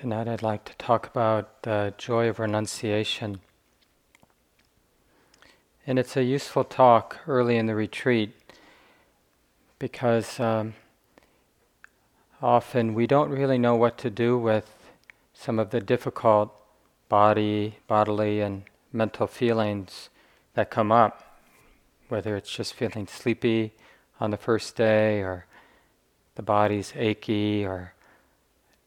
Tonight I'd like to talk about the joy of renunciation. And it's a useful talk early in the retreat because um, often we don't really know what to do with some of the difficult body, bodily, and mental feelings that come up, whether it's just feeling sleepy on the first day or the body's achy or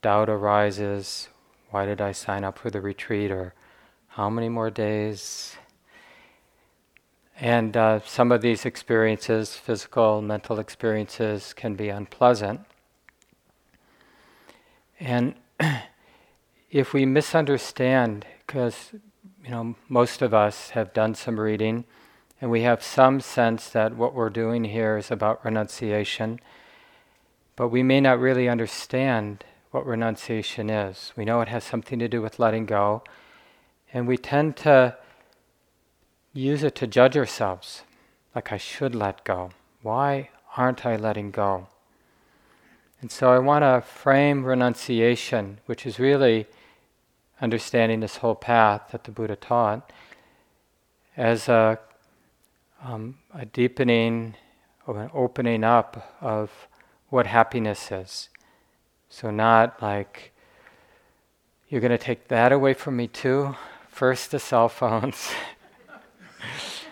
doubt arises why did I sign up for the retreat or how many more days? And uh, some of these experiences, physical, mental experiences, can be unpleasant. And if we misunderstand, because you know most of us have done some reading, and we have some sense that what we're doing here is about renunciation, but we may not really understand what renunciation is. We know it has something to do with letting go, and we tend to use it to judge ourselves, like I should let go. Why aren't I letting go? And so I want to frame renunciation, which is really understanding this whole path that the Buddha taught, as a, um, a deepening of an opening up of what happiness is. So, not like, you're going to take that away from me too? First, the cell phones.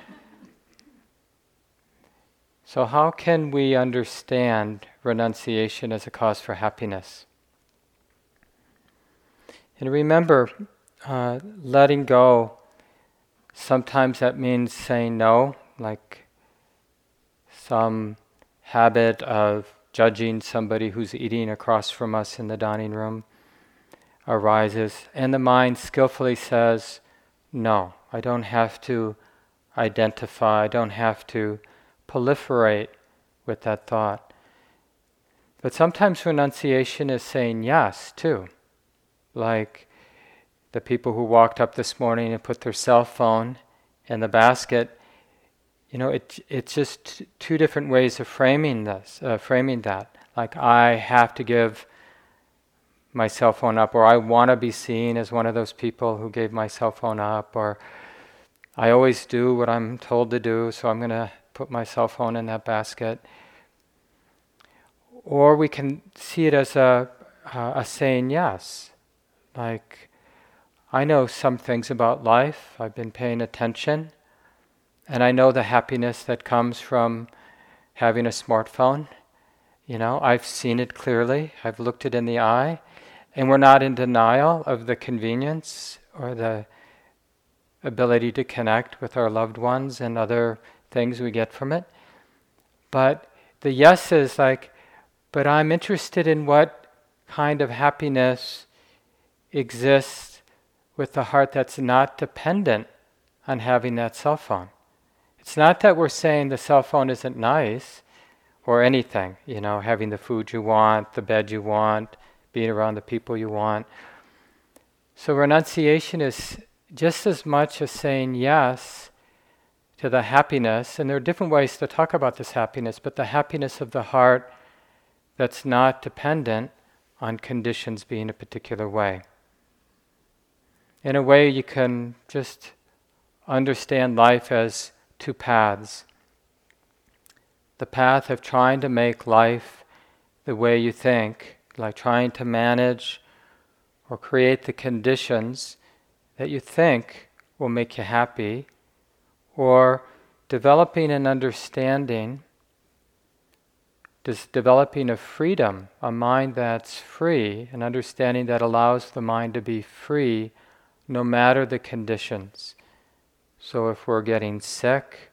so, how can we understand renunciation as a cause for happiness? And remember, uh, letting go, sometimes that means saying no, like some habit of judging somebody who's eating across from us in the dining room arises, and the mind skillfully says, No, I don't have to identify, I don't have to proliferate with that thought. But sometimes renunciation is saying yes, too. Like the people who walked up this morning and put their cell phone in the basket you know, it, it's just two different ways of framing this, uh, framing that. Like, I have to give my cell phone up, or I want to be seen as one of those people who gave my cell phone up, or I always do what I'm told to do, so I'm going to put my cell phone in that basket. Or we can see it as a, uh, a saying yes. Like, I know some things about life, I've been paying attention. And I know the happiness that comes from having a smartphone. You know, I've seen it clearly, I've looked it in the eye, and we're not in denial of the convenience or the ability to connect with our loved ones and other things we get from it. But the yes is like, but I'm interested in what kind of happiness exists with the heart that's not dependent on having that cell phone. It's not that we're saying the cell phone isn't nice or anything, you know, having the food you want, the bed you want, being around the people you want. So renunciation is just as much as saying yes to the happiness, and there are different ways to talk about this happiness, but the happiness of the heart that's not dependent on conditions being a particular way. In a way, you can just understand life as two paths. The path of trying to make life the way you think, like trying to manage or create the conditions that you think will make you happy, or developing an understanding, just developing a freedom, a mind that's free, an understanding that allows the mind to be free no matter the conditions. So if we're getting sick,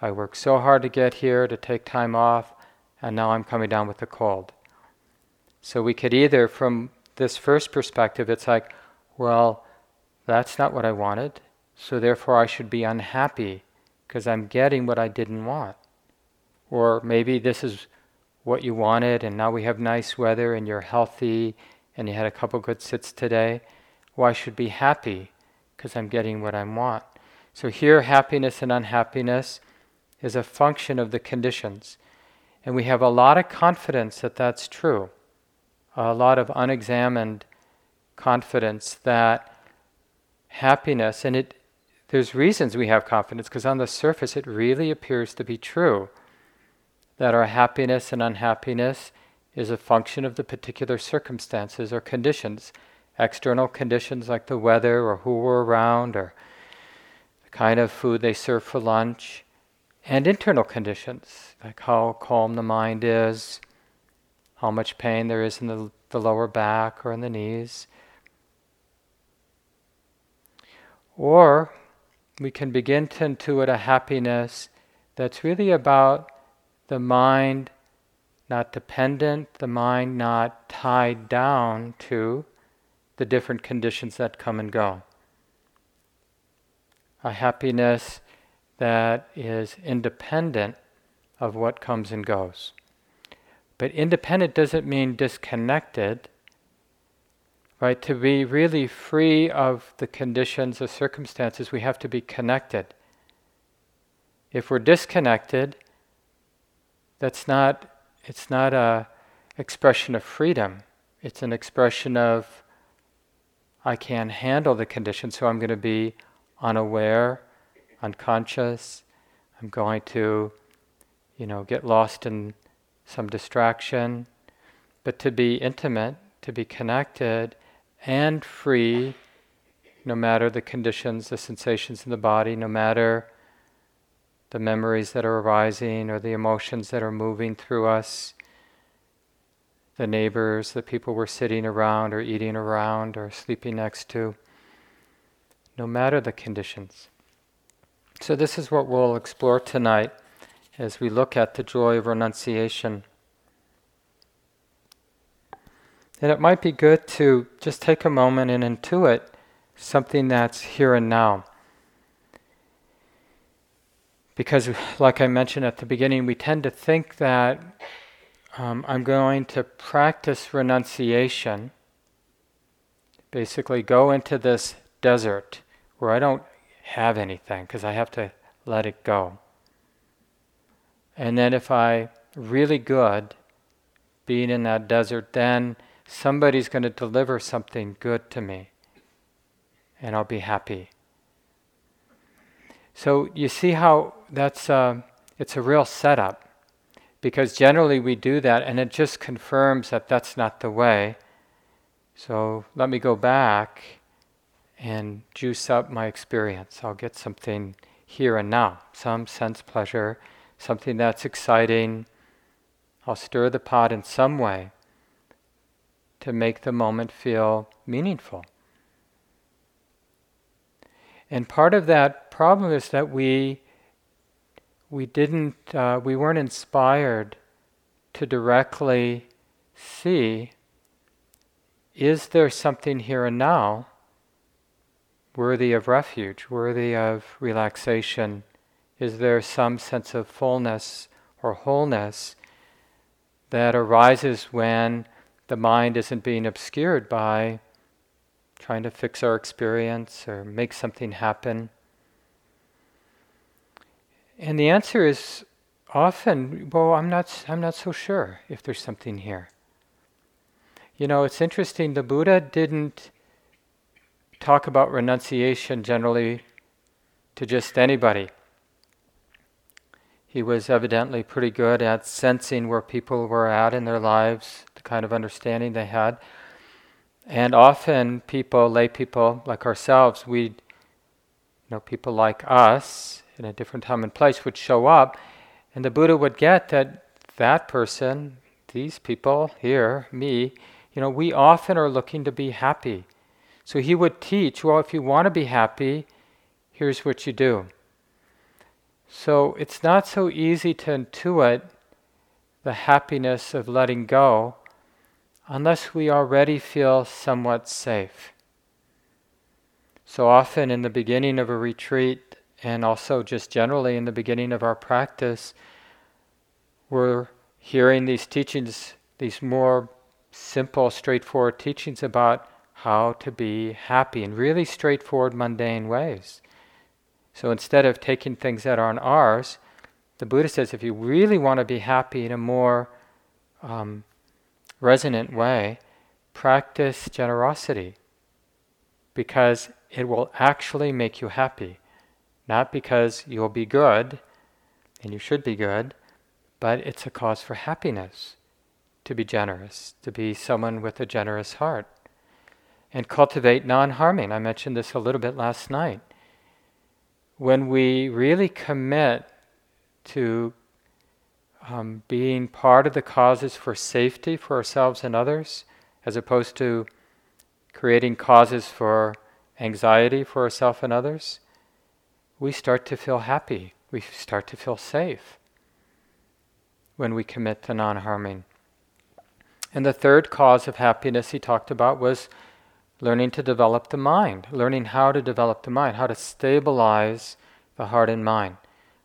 I worked so hard to get here to take time off, and now I'm coming down with a cold. So we could either, from this first perspective, it's like, well, that's not what I wanted, so therefore I should be unhappy because I'm getting what I didn't want. Or maybe this is what you wanted, and now we have nice weather, and you're healthy, and you had a couple good sits today. Well, I should be happy because I'm getting what I want. So here, happiness and unhappiness is a function of the conditions. And we have a lot of confidence that that's true, a lot of unexamined confidence that happiness, and it, there's reasons we have confidence because on the surface it really appears to be true that our happiness and unhappiness is a function of the particular circumstances or conditions, external conditions like the weather or who we're around or the kind of food they serve for lunch, and internal conditions like how calm the mind is, how much pain there is in the, the lower back or in the knees. Or we can begin to intuit a happiness that's really about the mind not dependent, the mind not tied down to the different conditions that come and go. A happiness that is independent of what comes and goes. But independent doesn't mean disconnected. Right? To be really free of the conditions, the circumstances, we have to be connected. If we're disconnected, that's not it's not a expression of freedom. It's an expression of I can't handle the conditions, so I'm going to be unaware, unconscious. I'm going to, you know, get lost in some distraction, but to be intimate, to be connected and free, no matter the conditions, the sensations in the body, no matter the memories that are arising or the emotions that are moving through us, the neighbors, the people we're sitting around or eating around or sleeping next to, no matter the conditions. So, this is what we'll explore tonight as we look at the joy of renunciation. And it might be good to just take a moment and intuit something that's here and now. Because, like I mentioned at the beginning, we tend to think that um, I'm going to practice renunciation, basically, go into this desert where I don't have anything because I have to let it go. And then if I really good being in that desert, then somebody's going to deliver something good to me and I'll be happy. So you see how that's uh, it's a real setup because generally we do that and it just confirms that that's not the way. So let me go back and juice up my experience. I'll get something here and now, some sense pleasure, something that's exciting. I'll stir the pot in some way to make the moment feel meaningful. And part of that problem is that we we didn't uh, we weren't inspired to directly see is there something here and now worthy of refuge, worthy of relaxation? Is there some sense of fullness or wholeness that arises when the mind isn't being obscured by trying to fix our experience or make something happen? And the answer is often, well, I'm not, I'm not so sure if there's something here. You know, it's interesting, the Buddha didn't talk about renunciation generally to just anybody. He was evidently pretty good at sensing where people were at in their lives, the kind of understanding they had. And often people, lay people like ourselves, we you know, people like us in a different time and place would show up, and the Buddha would get that that person, these people here, me, you know, we often are looking to be happy. So he would teach, well, if you want to be happy, here's what you do. So it's not so easy to intuit the happiness of letting go unless we already feel somewhat safe. So often in the beginning of a retreat, and also just generally in the beginning of our practice, we're hearing these teachings, these more simple, straightforward teachings about how to be happy in really straightforward, mundane ways. So instead of taking things that aren't ours, the Buddha says if you really want to be happy in a more um, resonant way, practice generosity, because it will actually make you happy. Not because you'll be good, and you should be good, but it's a cause for happiness to be generous, to be someone with a generous heart. And cultivate non harming. I mentioned this a little bit last night. When we really commit to um, being part of the causes for safety for ourselves and others, as opposed to creating causes for anxiety for ourselves and others, we start to feel happy. We start to feel safe when we commit to non harming. And the third cause of happiness he talked about was learning to develop the mind, learning how to develop the mind, how to stabilize the heart and mind,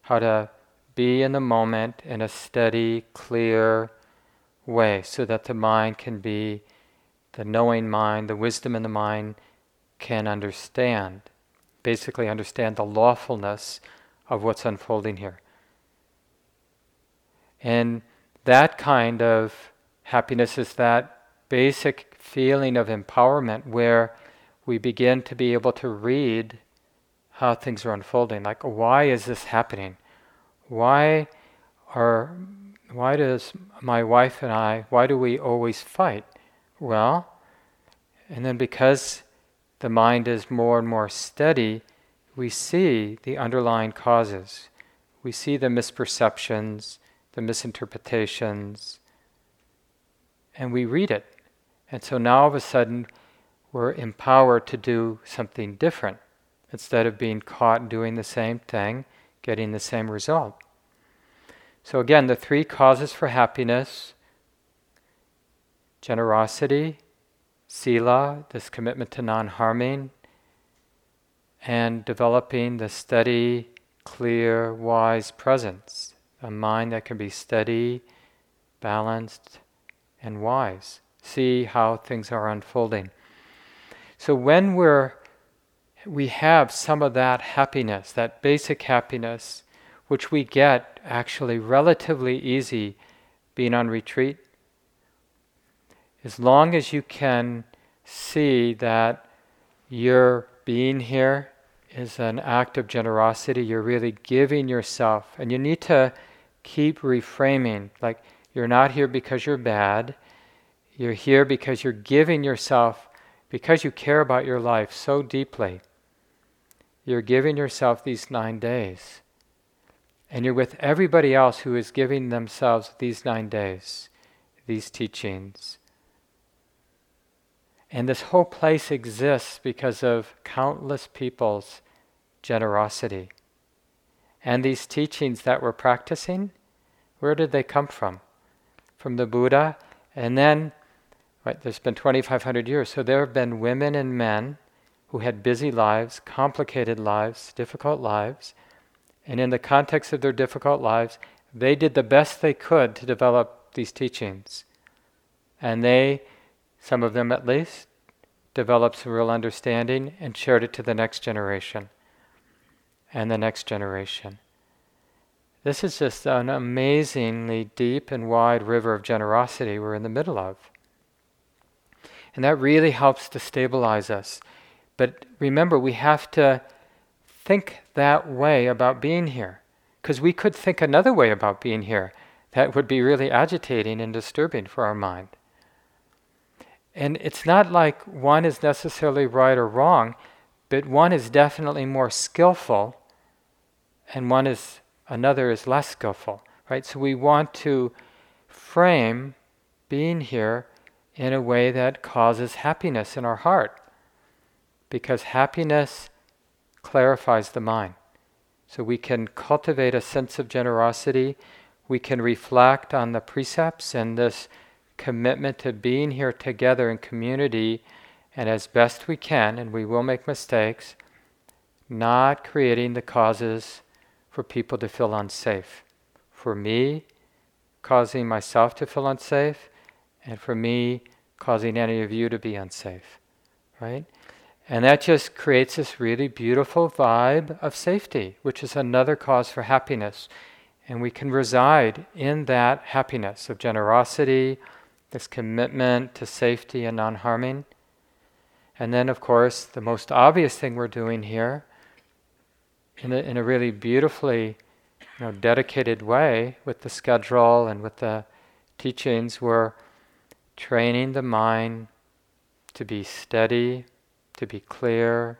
how to be in the moment in a steady, clear way so that the mind can be the knowing mind, the wisdom in the mind can understand, basically understand the lawfulness of what's unfolding here. And that kind of happiness is that basic feeling of empowerment where we begin to be able to read how things are unfolding. Like, why is this happening? Why are why does my wife and I why do we always fight? Well, and then because the mind is more and more steady, we see the underlying causes. We see the misperceptions, the misinterpretations, and we read it. And so now all of a sudden, we're empowered to do something different instead of being caught doing the same thing, getting the same result. So, again, the three causes for happiness generosity, sila, this commitment to non harming, and developing the steady, clear, wise presence, a mind that can be steady, balanced, and wise. See how things are unfolding. So when we're we have some of that happiness, that basic happiness, which we get actually relatively easy being on retreat, as long as you can see that your being here is an act of generosity, you're really giving yourself, and you need to keep reframing like you're not here because you're bad, you're here because you're giving yourself, because you care about your life so deeply. You're giving yourself these nine days. And you're with everybody else who is giving themselves these nine days, these teachings. And this whole place exists because of countless people's generosity. And these teachings that we're practicing, where did they come from? From the Buddha. And then, right, there's been 2,500 years. So there have been women and men who had busy lives, complicated lives, difficult lives. And in the context of their difficult lives, they did the best they could to develop these teachings. And they some of them at least, developed some real understanding and shared it to the next generation and the next generation. This is just an amazingly deep and wide river of generosity we're in the middle of. And that really helps to stabilize us. But remember, we have to think that way about being here. Because we could think another way about being here that would be really agitating and disturbing for our mind. And it's not like one is necessarily right or wrong, but one is definitely more skillful and one is another is less skillful, right? So we want to frame being here in a way that causes happiness in our heart because happiness clarifies the mind. So we can cultivate a sense of generosity, we can reflect on the precepts and this commitment to being here together in community and as best we can, and we will make mistakes, not creating the causes for people to feel unsafe. For me, causing myself to feel unsafe, and for me, causing any of you to be unsafe. Right? And that just creates this really beautiful vibe of safety, which is another cause for happiness. And we can reside in that happiness of generosity, this commitment to safety and non harming. And then, of course, the most obvious thing we're doing here, in a, in a really beautifully you know, dedicated way with the schedule and with the teachings, we're training the mind to be steady, to be clear,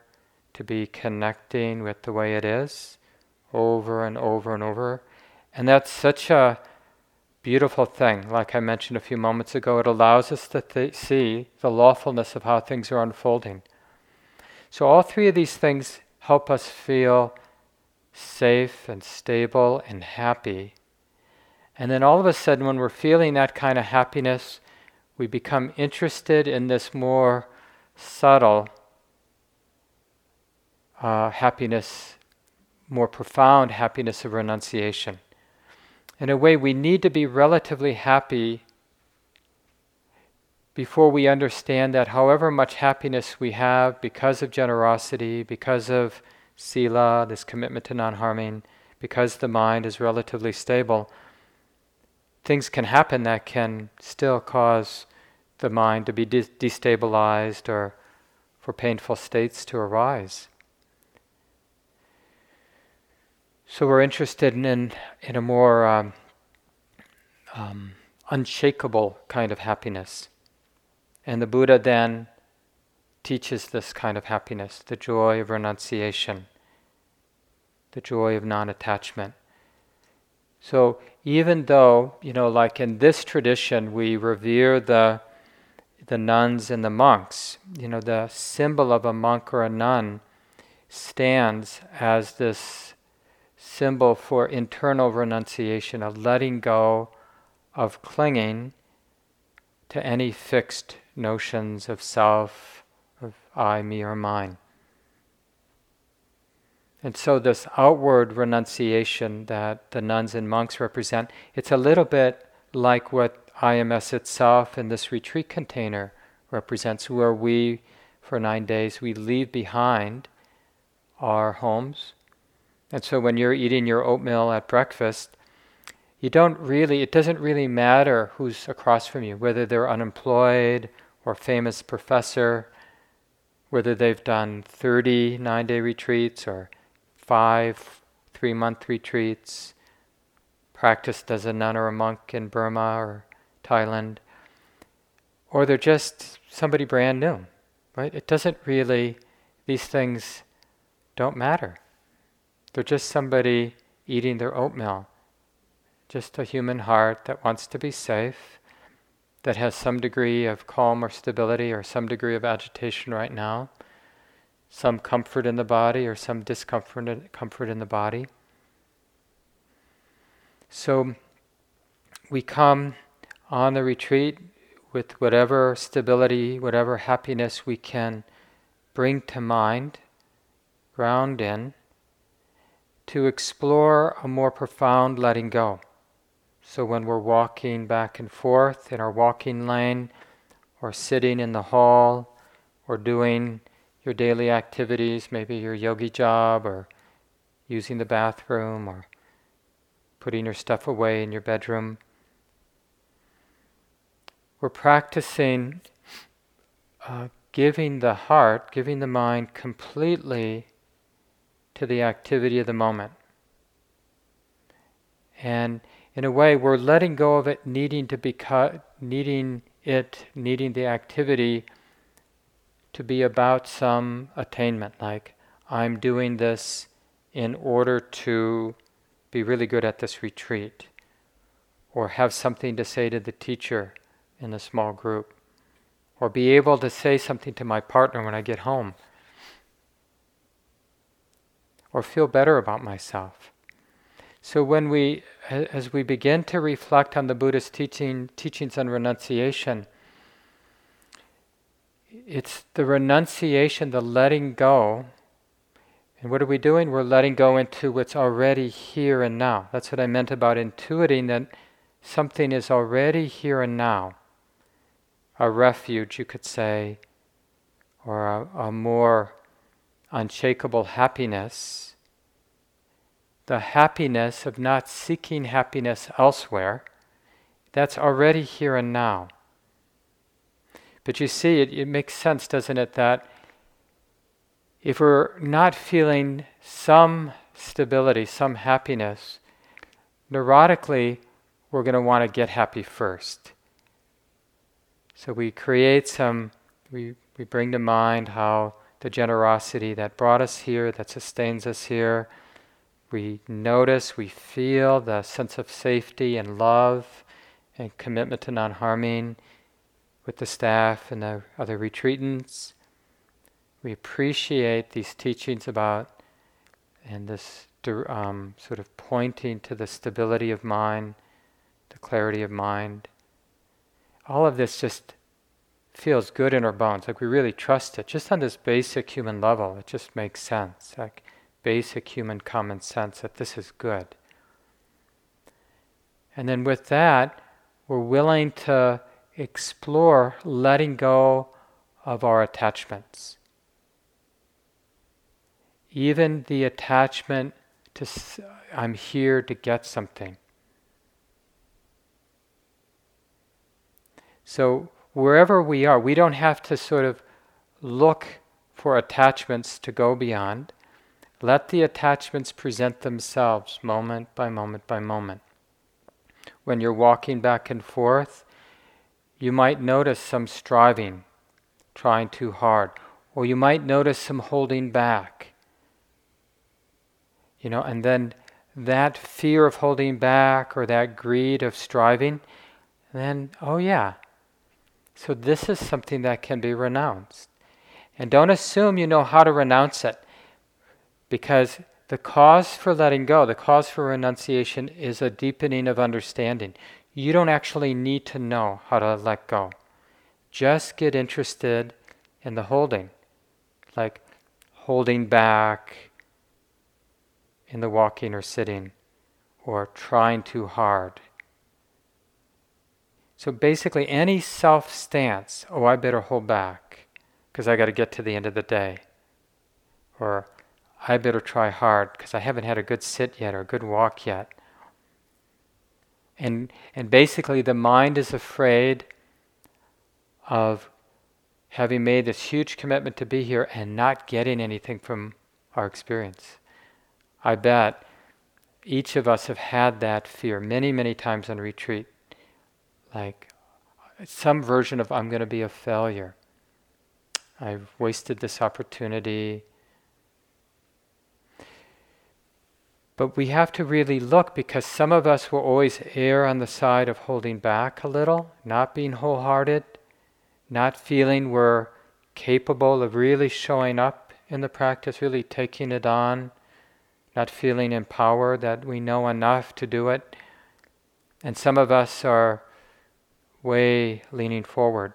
to be connecting with the way it is over and over and over. And that's such a beautiful thing. Like I mentioned a few moments ago, it allows us to th- see the lawfulness of how things are unfolding. So, all three of these things help us feel safe and stable and happy. And then all of a sudden, when we're feeling that kind of happiness, we become interested in this more subtle uh, happiness, more profound happiness of renunciation. In a way, we need to be relatively happy before we understand that however much happiness we have because of generosity, because of sila, this commitment to non harming, because the mind is relatively stable, things can happen that can still cause the mind to be de- destabilized or for painful states to arise. So we're interested in, in a more um, um, unshakable kind of happiness. And the Buddha then teaches this kind of happiness, the joy of renunciation, the joy of non attachment. So even though, you know, like in this tradition, we revere the, the nuns and the monks, you know, the symbol of a monk or a nun stands as this symbol for internal renunciation, of letting go of clinging to any fixed notions of self, of I, me, or mine. And so, this outward renunciation that the nuns and monks represent, it's a little bit like what IMS itself in this retreat container represents, where we, for nine days, we leave behind our homes. And so, when you're eating your oatmeal at breakfast, you don't really, it doesn't really matter who's across from you, whether they're unemployed or famous professor, whether they've done 30 nine day retreats or five three month retreats, practiced as a nun or a monk in Burma or Thailand, or they're just somebody brand new, right? It doesn't really, these things don't matter. They're just somebody eating their oatmeal just a human heart that wants to be safe, that has some degree of calm or stability or some degree of agitation right now, some comfort in the body or some discomfort comfort in the body. So we come on the retreat with whatever stability, whatever happiness we can bring to mind, ground in, to explore a more profound letting go. So when we're walking back and forth in our walking lane, or sitting in the hall, or doing your daily activities, maybe your yogi job, or using the bathroom, or putting your stuff away in your bedroom, we're practicing uh, giving the heart, giving the mind completely to the activity of the moment. And in a way, we're letting go of it needing to be needing it, needing the activity to be about some attainment, like I'm doing this in order to be really good at this retreat, or have something to say to the teacher in a small group, or be able to say something to my partner when I get home, or feel better about myself. So when we, as we begin to reflect on the Buddhist teaching, teachings on renunciation, it's the renunciation, the letting go. And what are we doing? We're letting go into what's already here and now. That's what I meant about intuiting that something is already here and now. A refuge, you could say, or a, a more unshakable happiness the happiness of not seeking happiness elsewhere, that's already here and now. But you see, it, it makes sense, doesn't it, that if we're not feeling some stability, some happiness, neurotically, we're going to want to get happy first. So we create some, we, we bring to mind how the generosity that brought us here, that sustains us here, we notice, we feel the sense of safety and love and commitment to non harming with the staff and the other retreatants. We appreciate these teachings about and this um, sort of pointing to the stability of mind, the clarity of mind. All of this just feels good in our bones, like we really trust it. Just on this basic human level, it just makes sense. Like basic human common sense that this is good. And then with that, we're willing to explore letting go of our attachments. Even the attachment to, I'm here to get something. So, wherever we are, we don't have to sort of look for attachments to go beyond. Let the attachments present themselves moment by moment by moment. When you're walking back and forth, you might notice some striving, trying too hard, or you might notice some holding back. You know, and then that fear of holding back or that greed of striving, then, oh yeah. So this is something that can be renounced. And don't assume you know how to renounce it. Because the cause for letting go, the cause for renunciation, is a deepening of understanding. You don't actually need to know how to let go. Just get interested in the holding, like holding back in the walking or sitting, or trying too hard. So basically, any self stance, oh, I better hold back because I got to get to the end of the day. Or I better try hard because I haven't had a good sit yet or a good walk yet. And, and basically, the mind is afraid of having made this huge commitment to be here and not getting anything from our experience. I bet each of us have had that fear many, many times on retreat. Like some version of, I'm going to be a failure. I've wasted this opportunity. But we have to really look because some of us will always err on the side of holding back a little, not being wholehearted, not feeling we're capable of really showing up in the practice, really taking it on, not feeling empowered that we know enough to do it. And some of us are way leaning forward,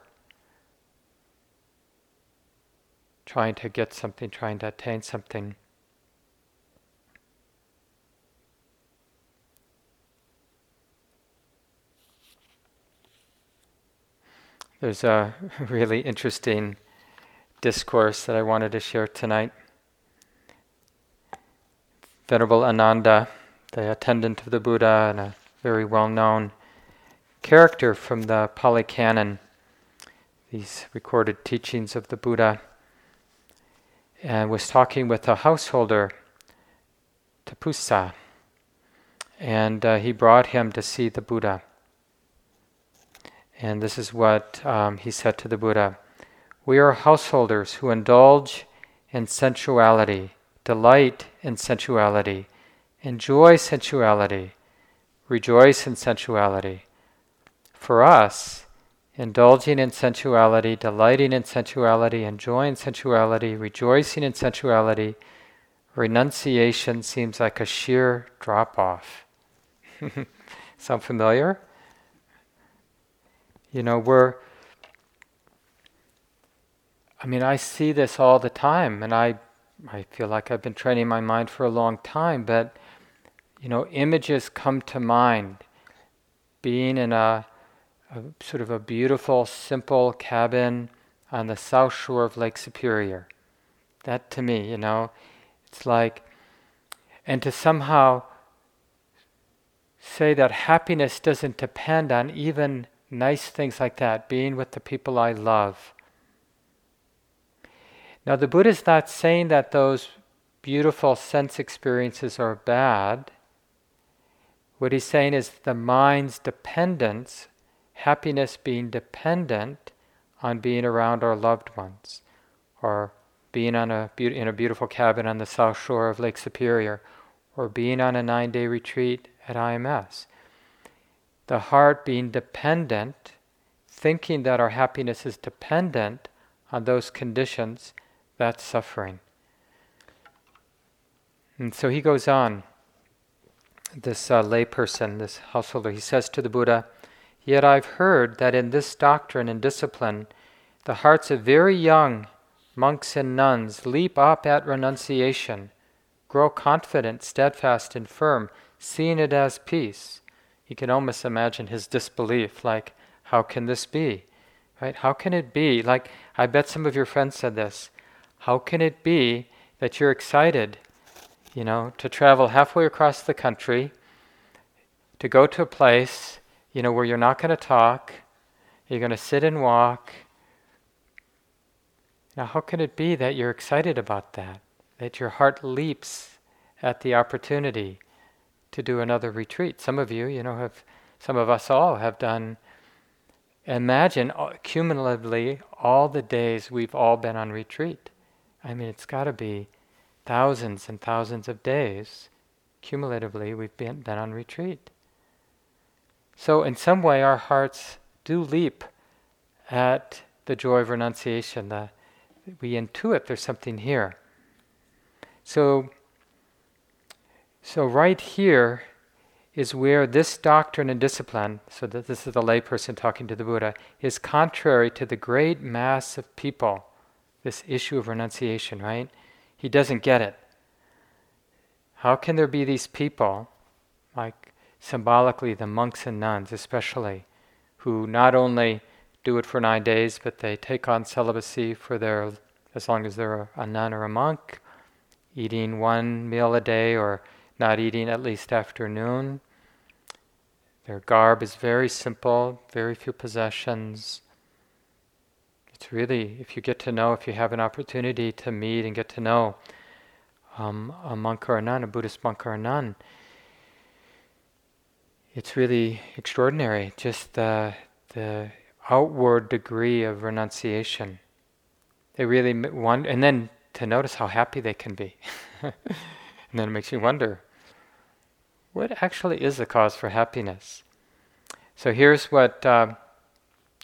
trying to get something, trying to attain something. There's a really interesting discourse that I wanted to share tonight. Venerable Ananda, the attendant of the Buddha and a very well known character from the Pali Canon, these recorded teachings of the Buddha, and was talking with a householder, Tapussa, and uh, he brought him to see the Buddha. And this is what um, he said to the Buddha We are householders who indulge in sensuality, delight in sensuality, enjoy sensuality, rejoice in sensuality. For us, indulging in sensuality, delighting in sensuality, enjoying sensuality, rejoicing in sensuality, renunciation seems like a sheer drop off. Sound familiar? You know, we're, I mean, I see this all the time, and I, I feel like I've been training my mind for a long time, but, you know, images come to mind. Being in a, a sort of a beautiful, simple cabin on the south shore of Lake Superior. That to me, you know, it's like, and to somehow say that happiness doesn't depend on even nice things like that, being with the people I love. Now, the Buddha is not saying that those beautiful sense experiences are bad. What he's saying is the mind's dependence, happiness being dependent on being around our loved ones, or being on a, in a beautiful cabin on the south shore of Lake Superior, or being on a nine day retreat at IMS. The heart being dependent, thinking that our happiness is dependent on those conditions, that's suffering. And so he goes on, this uh, layperson, this householder, he says to the Buddha, Yet I've heard that in this doctrine and discipline, the hearts of very young monks and nuns leap up at renunciation, grow confident, steadfast, and firm, seeing it as peace. You can almost imagine his disbelief, like, how can this be? Right? How can it be? Like, I bet some of your friends said this. How can it be that you're excited, you know, to travel halfway across the country, to go to a place, you know, where you're not going to talk, you're going to sit and walk, now, how can it be that you're excited about that? That your heart leaps at the opportunity to do another retreat? Some of you, you know, have, some of us all have done, imagine uh, cumulatively all the days we've all been on retreat. I mean, it's got to be thousands and thousands of days cumulatively we've been, been on retreat. So, in some way, our hearts do leap at the joy of renunciation, the we intuit there's something here. So, so right here is where this doctrine and discipline, so that this is the layperson talking to the Buddha, is contrary to the great mass of people, this issue of renunciation, right? He doesn't get it. How can there be these people, like symbolically the monks and nuns especially, who not only do it for nine days, but they take on celibacy for their, as long as they're a nun or a monk, eating one meal a day or not eating at least afternoon. Their garb is very simple, very few possessions. It's really, if you get to know, if you have an opportunity to meet and get to know um, a monk or a nun, a Buddhist monk or a nun, it's really extraordinary. Just the the outward degree of renunciation. They really want, and then to notice how happy they can be. and then it makes you wonder what actually is the cause for happiness? So here's what uh,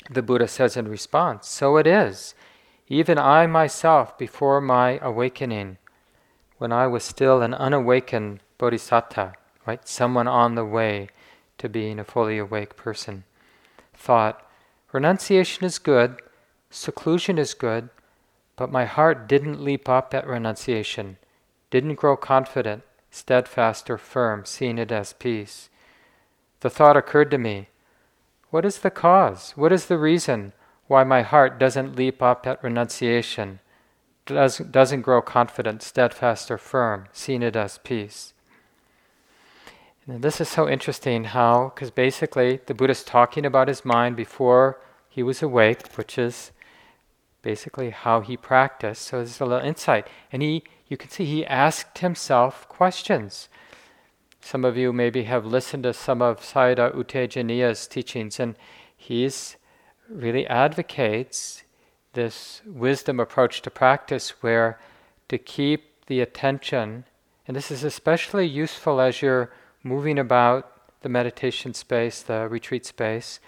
the Buddha says in response So it is. Even I myself, before my awakening, when I was still an unawakened bodhisattva, right, someone on the way to being a fully awake person, thought, Renunciation is good, seclusion is good, but my heart didn't leap up at renunciation, didn't grow confident, steadfast, or firm, seeing it as peace. The thought occurred to me what is the cause? What is the reason why my heart doesn't leap up at renunciation, does, doesn't grow confident, steadfast, or firm, seeing it as peace? And this is so interesting how, because basically the Buddha's talking about his mind before he was awake, which is basically how he practiced. So there's a little insight. And he, you can see he asked himself questions. Some of you maybe have listened to some of Sayadaw U Tejaniya's teachings, and he's really advocates this wisdom approach to practice where to keep the attention, and this is especially useful as you're moving about the meditation space, the retreat space,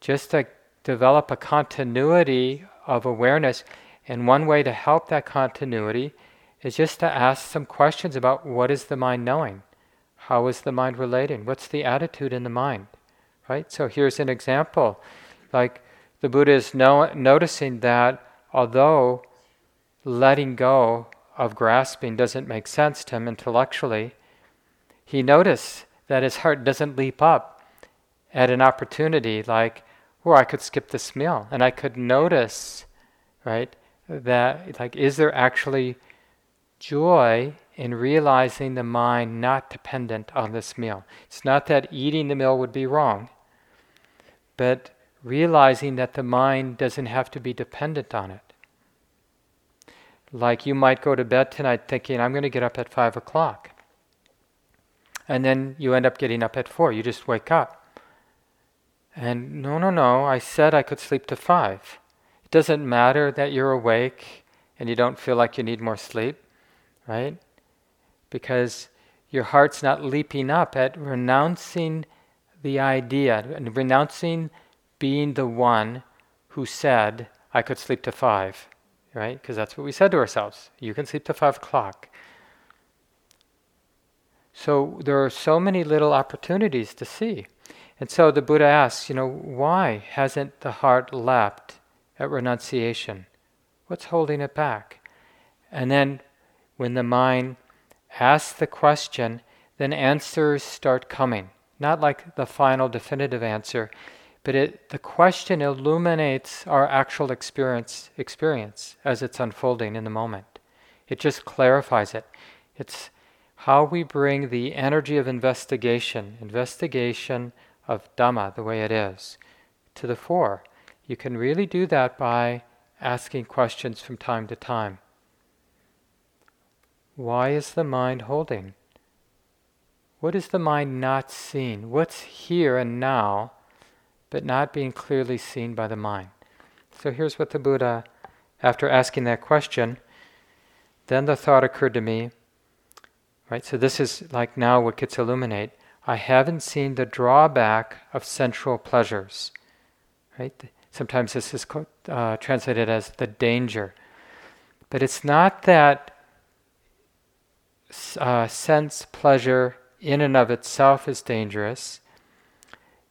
just to develop a continuity of awareness. And one way to help that continuity is just to ask some questions about what is the mind knowing? How is the mind relating? What's the attitude in the mind? Right? So here's an example. Like the Buddha is no- noticing that although letting go of grasping doesn't make sense to him intellectually, he noticed that his heart doesn't leap up at an opportunity like, or I could skip this meal. And I could notice, right, that, like, is there actually joy in realizing the mind not dependent on this meal? It's not that eating the meal would be wrong, but realizing that the mind doesn't have to be dependent on it. Like you might go to bed tonight thinking, I'm going to get up at 5 o'clock. And then you end up getting up at 4. You just wake up. And no, no, no, I said I could sleep to 5. It doesn't matter that you're awake and you don't feel like you need more sleep, right? Because your heart's not leaping up at renouncing the idea and renouncing being the one who said, I could sleep to five, right? Because that's what we said to ourselves. You can sleep to five o'clock. So there are so many little opportunities to see. And so the Buddha asks, you know, why hasn't the heart leapt at renunciation? What's holding it back? And then when the mind asks the question, then answers start coming. Not like the final definitive answer, but it, the question illuminates our actual experience, experience as it's unfolding in the moment. It just clarifies it. It's how we bring the energy of investigation, investigation of Dhamma the way it is, to the fore. You can really do that by asking questions from time to time. Why is the mind holding? What is the mind not seeing? What's here and now, but not being clearly seen by the mind? So here's what the Buddha, after asking that question, then the thought occurred to me, right? So this is like now what gets illuminated. I haven't seen the drawback of sensual pleasures, right? Sometimes this is uh, translated as the danger. But it's not that uh, sense pleasure in and of itself is dangerous.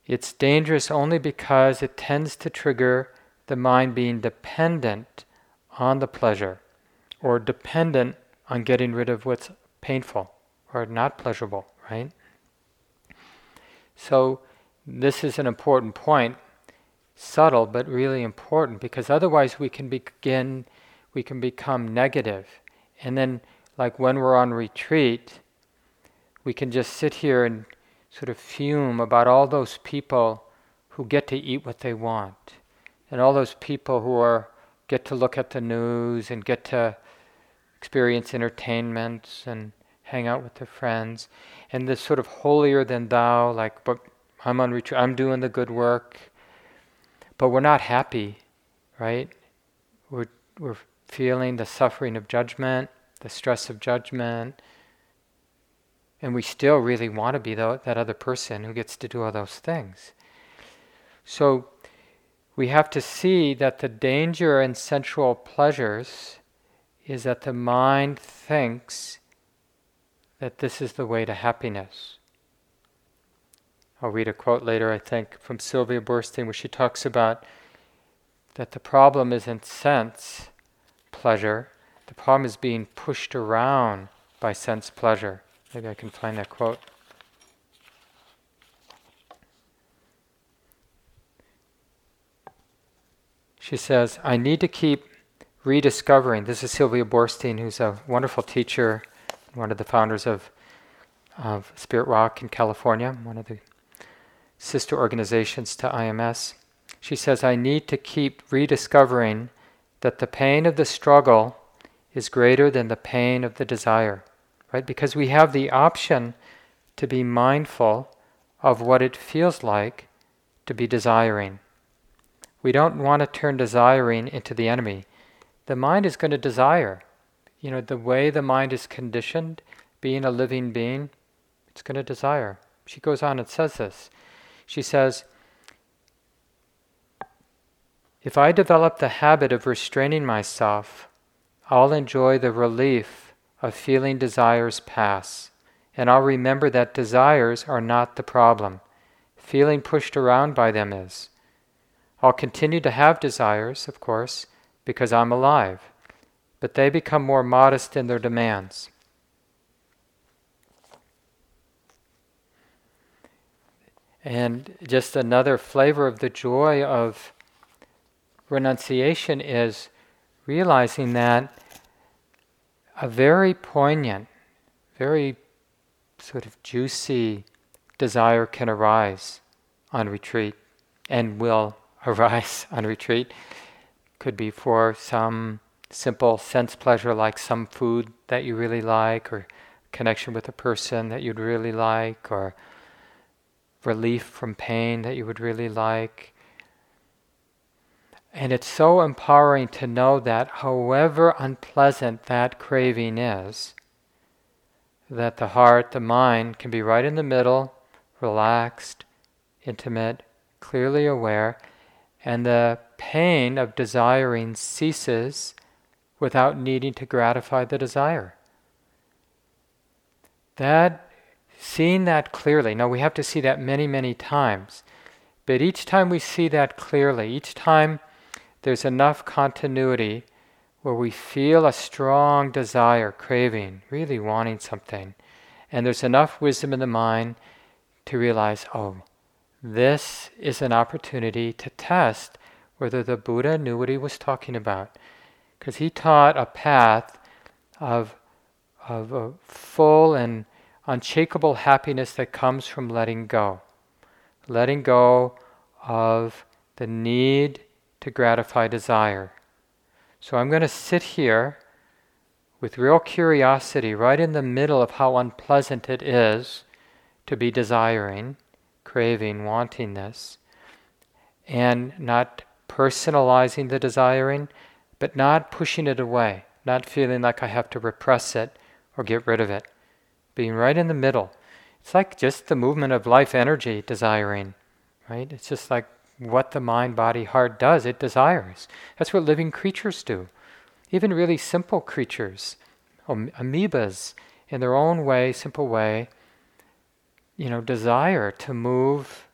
It's dangerous only because it tends to trigger the mind being dependent on the pleasure or dependent on getting rid of what's painful or not pleasurable, right? So, this is an important point, subtle but really important because otherwise we can begin, we can become. And then like when we're on retreat, we can just sit here and sort of fume about all those people who get to eat what they want, and all those people who are get to look at the news and get to experience entertainments and hang out with their friends, and this sort of holier than thou, like, but I'm on retreat, I'm doing the good work, but we're not happy, right? We're we're feeling the suffering of judgment the stress of judgment. And we still really want to be the, that other person who gets to do all those things. So we have to see that the danger in sensual pleasures is that the mind thinks that this is the way to happiness. I'll read a quote later, I think, from Sylvia Boorstein, where she talks about that the problem isn't sense pleasure, the problem is being pushed around by sense pleasure. Maybe I can find that quote. She says, I need to keep rediscovering. This is Sylvia Boorstein, who's a wonderful teacher, one of the founders of, of Spirit Rock in California, one of the sister organizations to IMS. She says, I need to keep rediscovering that the pain of the struggle is greater than the pain of the desire, right? Because we have the option to be mindful of what it feels like to be desiring. We don't want to turn desiring into the enemy. The mind is going to desire. You know, the way the mind is conditioned, being a living being, it's going to desire. She goes on and says this. She says, If I develop the habit of restraining myself, I'll enjoy the relief of feeling desires pass, and I'll remember that desires are not the problem. Feeling pushed around by them is. I'll continue to have desires, of course, because I'm alive, but they become more modest in their demands. And just another flavor of the joy of renunciation is realizing that a very poignant, very sort of juicy desire can arise on retreat. and will arise on retreat. Could be for some simple sense pleasure, like some food that you really like, or connection with a person that you'd really like, or relief from pain that you would really like. And it's so empowering to know that, however unpleasant that craving is, that the heart, the mind can be right in the middle, relaxed, intimate, clearly aware, and the pain of desiring ceases without needing to gratify the desire. That, seeing that clearly, now we have to see that many, many times, but each time we see that clearly, each time there's enough continuity where we feel a strong desire, craving, really wanting something, and there's enough wisdom in the mind to realize, oh, this is an opportunity to test whether the Buddha knew what he was talking about. Because he taught a path of, of a full and unshakable happiness that comes from letting go. Letting go of the need to gratify desire. So I'm going to sit here with real curiosity right in the middle of how unpleasant it is to be desiring, craving, wanting this, and not personalizing the desiring, but not pushing it away, not feeling like I have to repress it or get rid of it. Being right in the middle. It's like just the movement of life energy desiring, right? It's just like what the mind, body, heart does, it desires. That's what living creatures do. Even really simple creatures, amoebas, in their own way, simple way, you know, desire to move.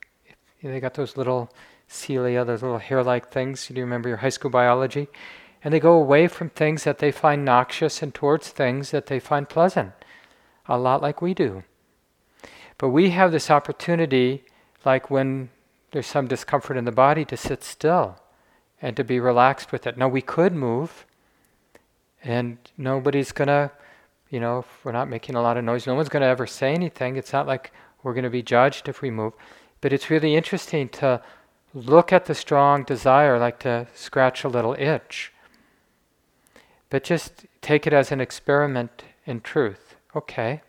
They got those little cilia, those little hair-like things. Do you remember your high school biology? And they go away from things that they find noxious and towards things that they find pleasant, a lot like we do. But we have this opportunity, like when there's some discomfort in the body to sit still and to be relaxed with it. Now, we could move, and nobody's going to, you know, if we're not making a lot of noise, no one's going to ever say anything. It's not like we're going to be judged if we move. But it's really interesting to look at the strong desire like to scratch a little itch. But just take it as an experiment in truth. Okay.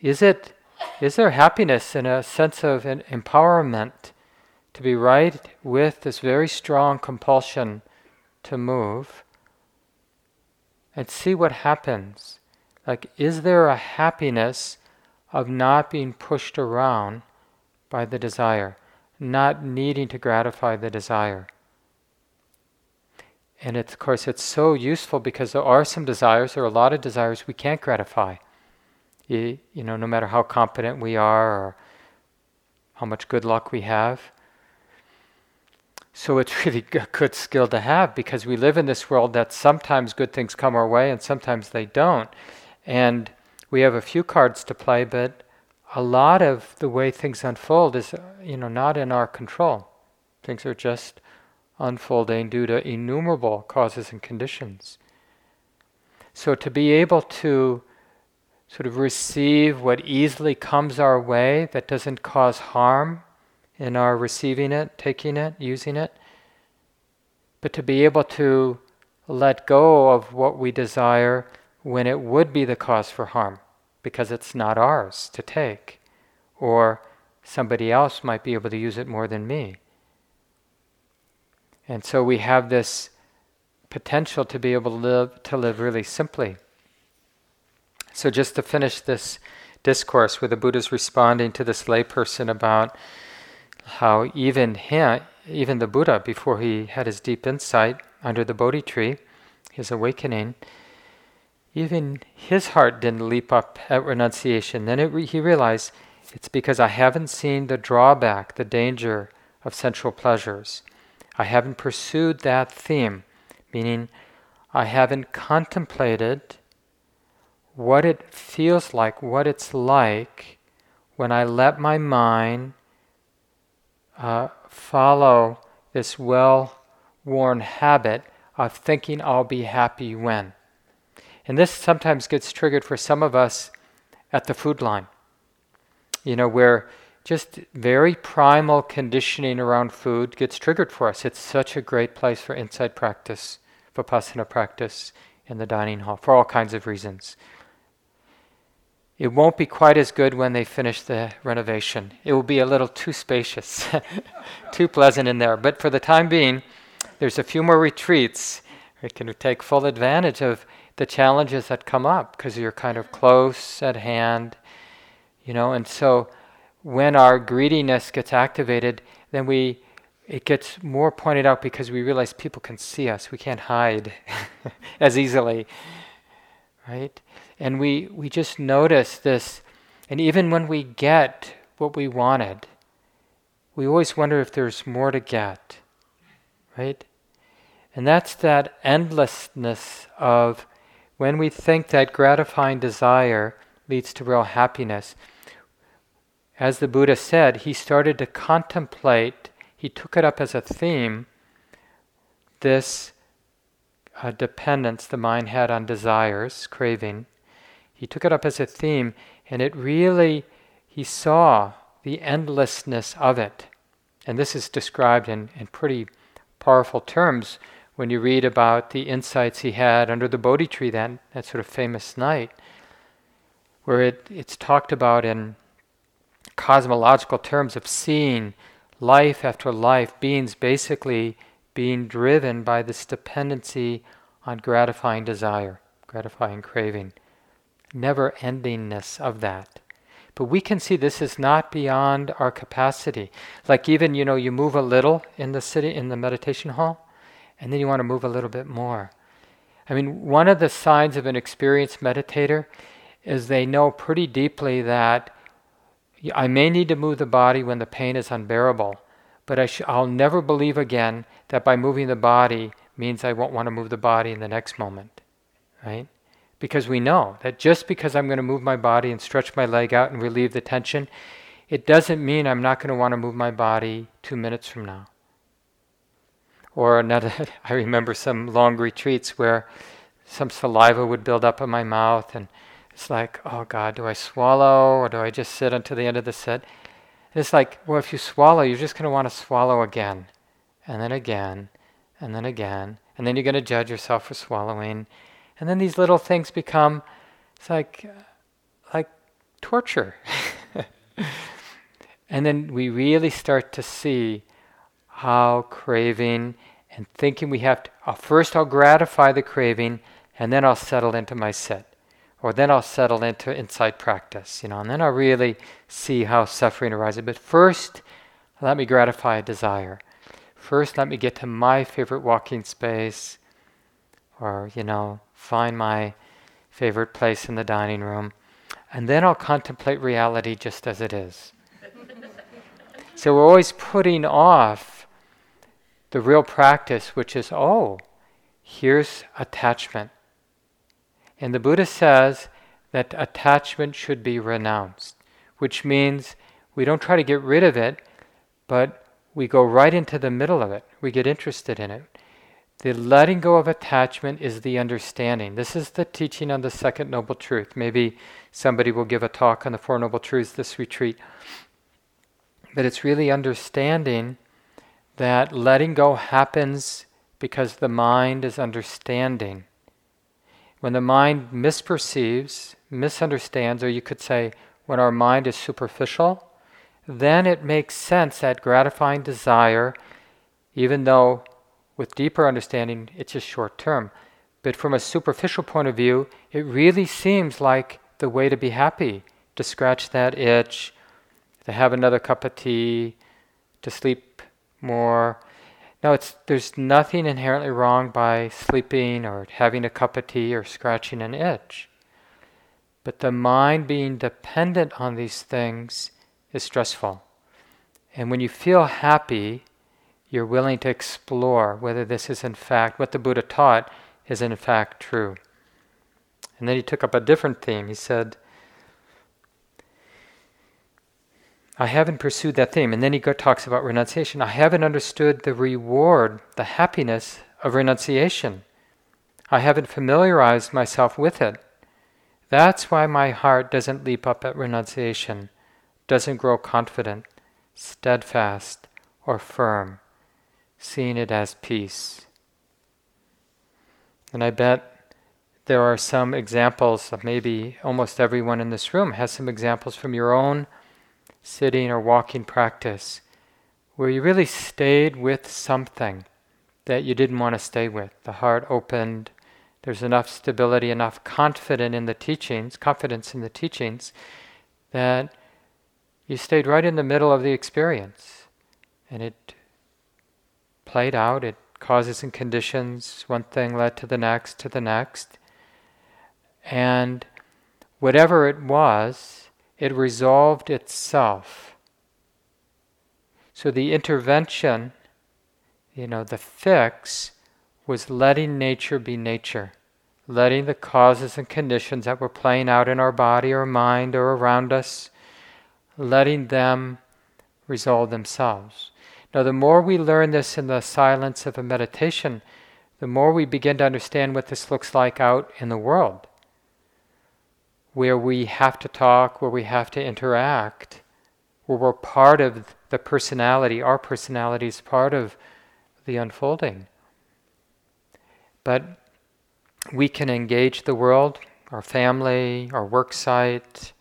Is it is there happiness and a sense of an empowerment to be right with this very strong compulsion to move and see what happens? Like, is there a happiness of not being pushed around by the desire, not needing to gratify the desire? And of course, it's so useful because there are some desires, there are a lot of desires we can't gratify. You, know, no matter how competent we are or how much good luck we have. So it's really a good skill to have because we live in this world that sometimes good things come our way and sometimes they don't. And we have a few cards to play, but a lot of the way things unfold is, uh, you know, not in our control. Things are just unfolding due to innumerable causes and conditions. So to be able to sort of receive what easily comes our way that doesn't cause harm in our receiving it, taking it, using it, but to be able to let go of what we desire when it would be the cause for harm because it's not ours to take, or somebody else might be able to use it more than me. And so we have this potential to be able to live, to live really simply. So, just to finish this discourse where the Buddha is responding to this layperson about how even him, even the Buddha, before he had his deep insight under the Bodhi tree, his awakening, even his heart didn't leap up at renunciation. Then re- he realized it's because I haven't seen the drawback, the danger of sensual pleasures. I haven't pursued that theme, meaning I haven't contemplated what it feels like, what it's like when I let my mind uh, follow this well worn habit of thinking I'll be happy when. And this sometimes gets triggered for some of us at the food line. You know, where just very primal conditioning around food gets triggered for us. It's such a great place for insight practice, vipassana practice in the dining hall for all kinds of reasons. It won't be quite as good when they finish the renovation. It will be a little too spacious, too pleasant in there. But for the time being, there's a few more retreats. We can take full advantage of the challenges that come up because you're kind of close at hand, you know. And so, when our greediness gets activated, then we it gets more pointed out because we realize people can see us. We can't hide as easily, right? And we, we just notice this. And even when we get what we wanted, we always wonder if there's more to get, right? And that's that endlessness of when we think that gratifying desire leads to real happiness. As the Buddha said, he started to contemplate, he took it up as a theme, this uh, dependence the mind had on desires, craving, he took it up as a theme, and it really, he saw the endlessness of it. And this is described in, in pretty powerful terms when you read about the insights he had under the Bodhi tree that, that sort of famous night, where it, it's talked about in cosmological terms of seeing life after life, beings basically being driven by this dependency on gratifying desire, gratifying craving never endingness of that. But we can see this is not beyond our capacity. Like even, you know, you move a little in the city, in the meditation hall, and then you want to move a little bit more. I mean, one of the signs of an experienced meditator is they know pretty deeply that I may need to move the body when the pain is unbearable, but I sh- I'll never believe again that by moving the body means I won't want to move the body in the next moment, right? Because we know that just because I'm going to move my body and stretch my leg out and relieve the tension, it doesn't mean I'm not going to want to move my body two minutes from now. Or another, I remember some long retreats where some saliva would build up in my mouth, and it's like, oh God, do I swallow or do I just sit until the end of the set? And it's like, well, if you swallow, you're just going to want to swallow again, and then again, and then again, and then you're going to judge yourself for swallowing, and then these little things become, it's like, like torture. and then we really start to see how craving and thinking we have to, first I'll gratify the craving and then I'll settle into my sit. Or then I'll settle into insight practice, you know, and then I'll really see how suffering arises. But first, let me gratify a desire. First, let me get to my favorite walking space, or, you know, find my favorite place in the dining room, and then I'll contemplate reality just as it is. so we're always putting off the real practice, which is, oh, here's attachment. And the Buddha says that attachment should be renounced, which means we don't try to get rid of it, but we go right into the middle of it. We get interested in it. The letting go of attachment is the understanding. This is the teaching on the second noble truth. Maybe somebody will give a talk on the Four Noble Truths this retreat. But it's really understanding that letting go happens because the mind is understanding. When the mind misperceives, misunderstands, or you could say when our mind is superficial, then it makes sense that gratifying desire, even though with deeper understanding, it's just short term. But from a superficial point of view, it really seems like the way to be happy to scratch that itch, to have another cup of tea, to sleep more. No, it's, there's nothing inherently wrong by sleeping or having a cup of tea or scratching an itch. But the mind being dependent on these things is stressful. And when you feel happy, you're willing to explore whether this is in fact what the Buddha taught is in fact true. And then he took up a different theme. He said, I haven't pursued that theme. And then he talks about renunciation. I haven't understood the reward, the happiness of renunciation. I haven't familiarized myself with it. That's why my heart doesn't leap up at renunciation, doesn't grow confident, steadfast, or firm, seeing it as peace. And I bet there are some examples of maybe almost everyone in this room has some examples from your own sitting or walking practice where you really stayed with something that you didn't want to stay with. The heart opened, there's enough stability, enough confidence in the teachings, confidence in the teachings that you stayed right in the middle of the experience and it played out, it causes and conditions, one thing led to the next, to the next. And whatever it was, it resolved itself. So the intervention, you know, the fix was letting nature be nature, letting the causes and conditions that were playing out in our body or mind or around us, letting them resolve themselves. Now, the more we learn this in the silence of a meditation, the more we begin to understand what this looks like out in the world, where we have to talk, where we have to interact, where we're part of the personality, our personality is part of the unfolding. But we can engage the world, our family, our work site,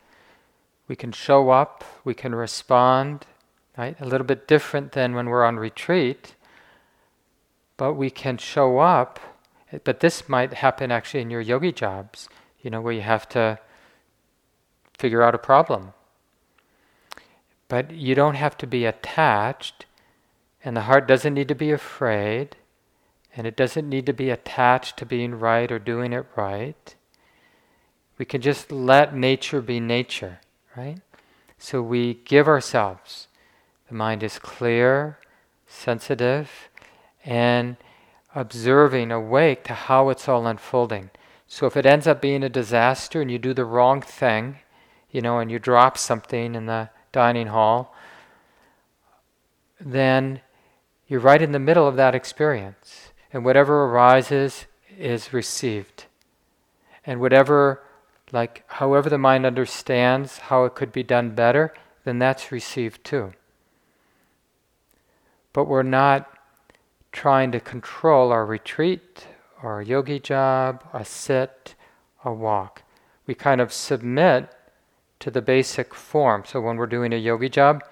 we can show up, we can respond right? A little bit different than when we're on retreat, but we can show up. But this might happen actually in your yogi jobs, you know, where you have to figure out a problem. But you don't have to be attached, and the heart doesn't need to be afraid, and it doesn't need to be attached to being right or doing it right. We can just let nature be nature, right? So we give ourselves the mind is clear, sensitive, and observing, awake to how it's all unfolding. So if it ends up being a disaster and you do the wrong thing, you know, and you drop something in the dining hall, then you're right in the middle of that experience. And whatever arises is received. And whatever, like, however the mind understands how it could be done better, then that's received too but we're not trying to control our retreat, our yogi job, a sit, a walk. We kind of submit to the basic form. So when we're doing a yogi job,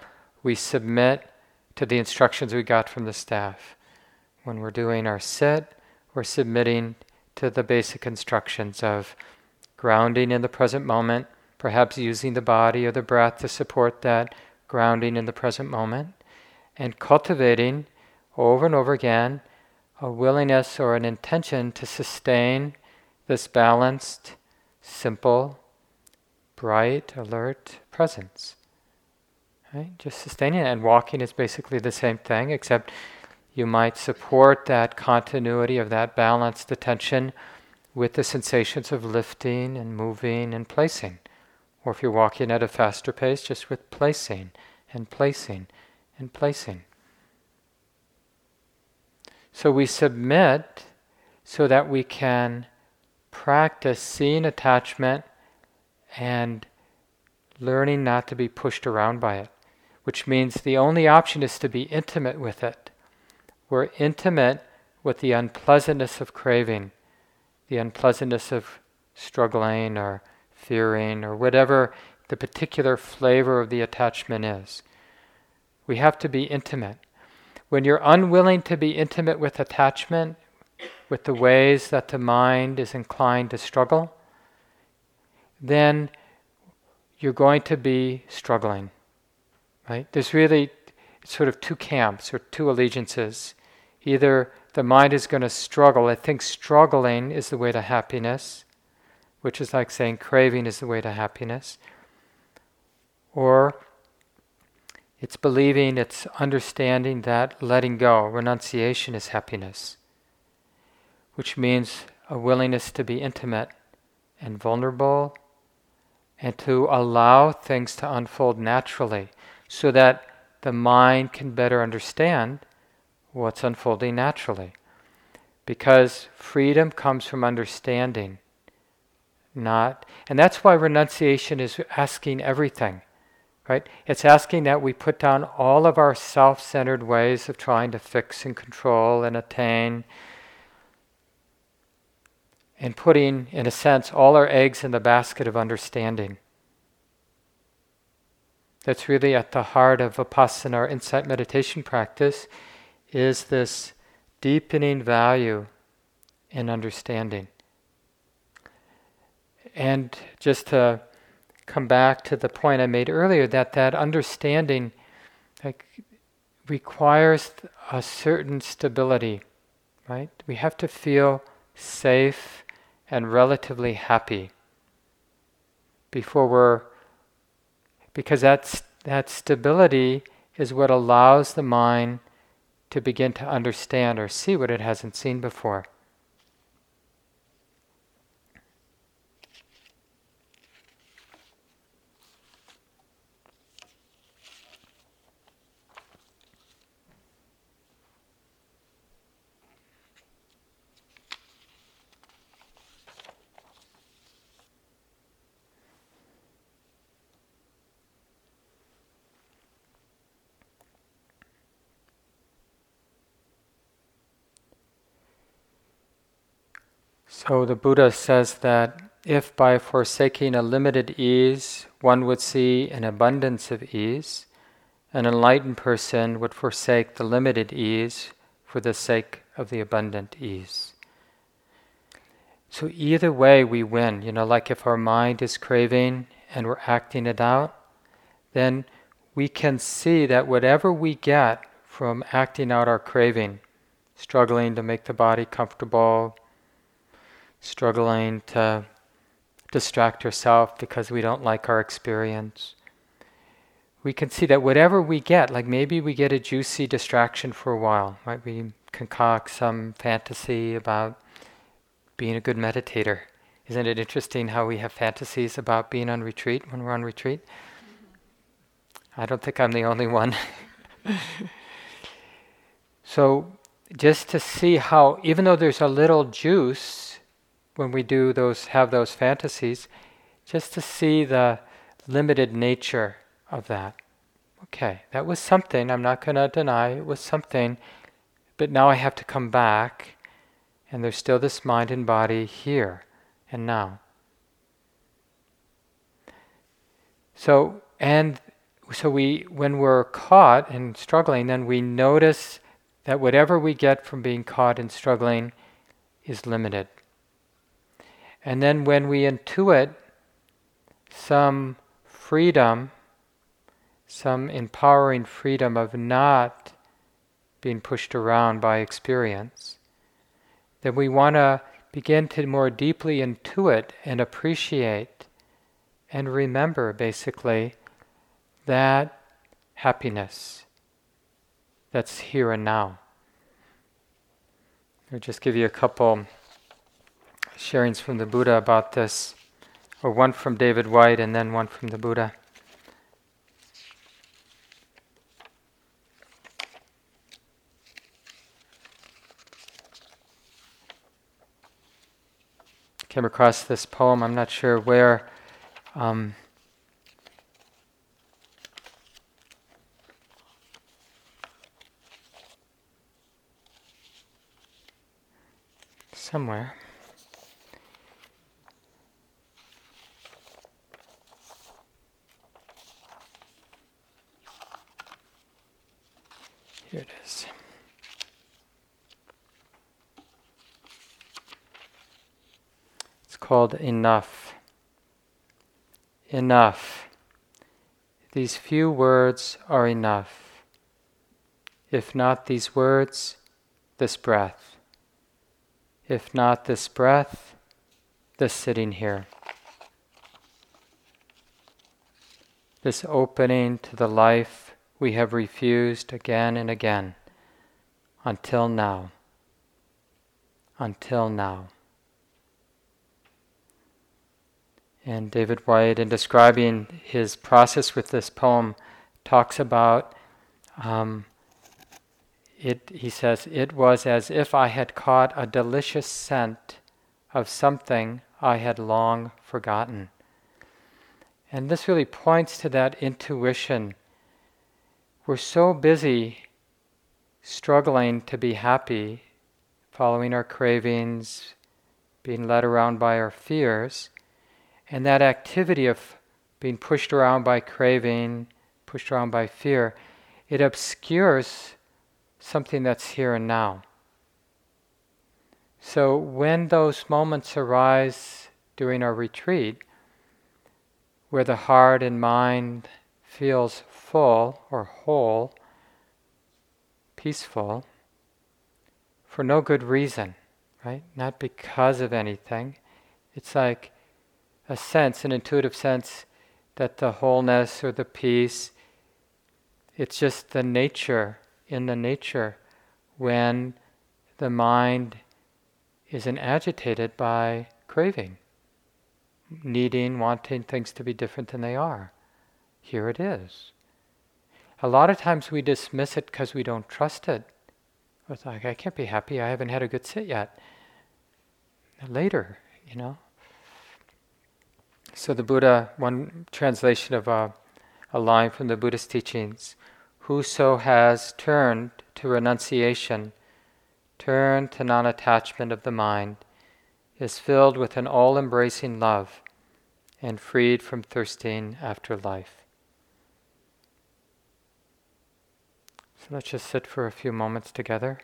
we submit to the instructions we got from the staff. When we're doing our sit, we're submitting to the basic instructions of grounding in the present moment, perhaps using the body or the breath to support that grounding in the present moment and cultivating over and over again a willingness or an intention to sustain this balanced, simple, bright, alert presence. Right? Just sustaining it. And walking is basically the same thing, except you might support that continuity of that balanced attention with the sensations of lifting and moving and placing. Or if you're walking at a faster pace, just with placing and placing and placing. So we submit so that we can practice seeing attachment and learning not to be pushed around by it, which means the only option is to be intimate with it. We're intimate with the unpleasantness of craving, the unpleasantness of struggling or fearing or whatever the particular flavor of the attachment is. We have to be intimate. When you're unwilling to be intimate with attachment, with the ways that the mind is inclined to struggle, then you're going to be struggling. Right? There's really sort of two camps or two allegiances. Either the mind is going to struggle, it thinks struggling is the way to happiness, which is like saying craving is the way to happiness, or it's believing, it's understanding that letting go, renunciation is happiness, which means a willingness to be intimate and vulnerable and to allow things to unfold naturally so that the mind can better understand what's unfolding naturally. Because freedom comes from understanding, not, and that's why renunciation is asking everything Right? It's asking that we put down all of our self centered ways of trying to fix and control and attain, and putting, in a sense, all our eggs in the basket of understanding. That's really at the heart of Vipassana, our insight meditation practice, is this deepening value in understanding. And just to come back to the point I made earlier, that that understanding like, requires a certain stability, right? We have to feel safe and relatively happy before we're, because that's, that stability is what allows the mind to begin to understand or see what it hasn't seen before. So the Buddha says that if by forsaking a limited ease one would see an abundance of ease, an enlightened person would forsake the limited ease for the sake of the abundant ease. So either way we win. You know, like if our mind is craving and we're acting it out, then we can see that whatever we get from acting out our craving, struggling to make the body comfortable, struggling to distract ourselves because we don't like our experience. We can see that whatever we get, like maybe we get a juicy distraction for a while, right? We concoct some fantasy about being a good meditator. Isn't it interesting how we have fantasies about being on retreat when we're on retreat? I don't think I'm the only one. so, just to see how, even though there's a little juice, when we do those have those fantasies, just to see the limited nature of that. Okay, that was something. I'm not going to deny it was something, but now I have to come back, and there's still this mind and body here and now. So and so we when we're caught and struggling, then we notice that whatever we get from being caught and struggling is limited. And then when we intuit some freedom, some empowering freedom of not being pushed around by experience, then we want to begin to more deeply intuit and appreciate and remember basically that happiness that's here and now. I'll just give you a couple sharings from the Buddha about this, or one from David Whyte and then one from the Buddha. Came across this poem, I'm not sure where. Um, somewhere. Here it is. It's called Enough. Enough. These few words are enough. If not these words, this breath. If not this breath, this sitting here. This opening to the life we have refused again and again until now. Until now. And David Whyte, in describing his process with this poem, talks about um, it. He says, It was as if I had caught a delicious scent of something I had long forgotten. And this really points to that intuition. We're so busy struggling to be happy, following our cravings, being led around by our fears, and that activity of being pushed around by craving, pushed around by fear, it obscures something that's here and now. So when those moments arise during our retreat, where the heart and mind feels full or whole, peaceful, for no good reason, right? Not because of anything. It's like a sense, an intuitive sense that the wholeness or the peace, it's just the nature, in the nature, when the mind isn't agitated by craving, needing, wanting things to be different than they are. Here it is. A lot of times we dismiss it because we don't trust it. It's like, I can't be happy, I haven't had a good sit yet. Later, you know. So the Buddha, one translation of a, a line from the Buddhist teachings, whoso has turned to renunciation, turned to non attachment of the mind, is filled with an all embracing love and freed from thirsting after life. So let's just sit for a few moments together.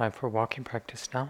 Time for walking practice now.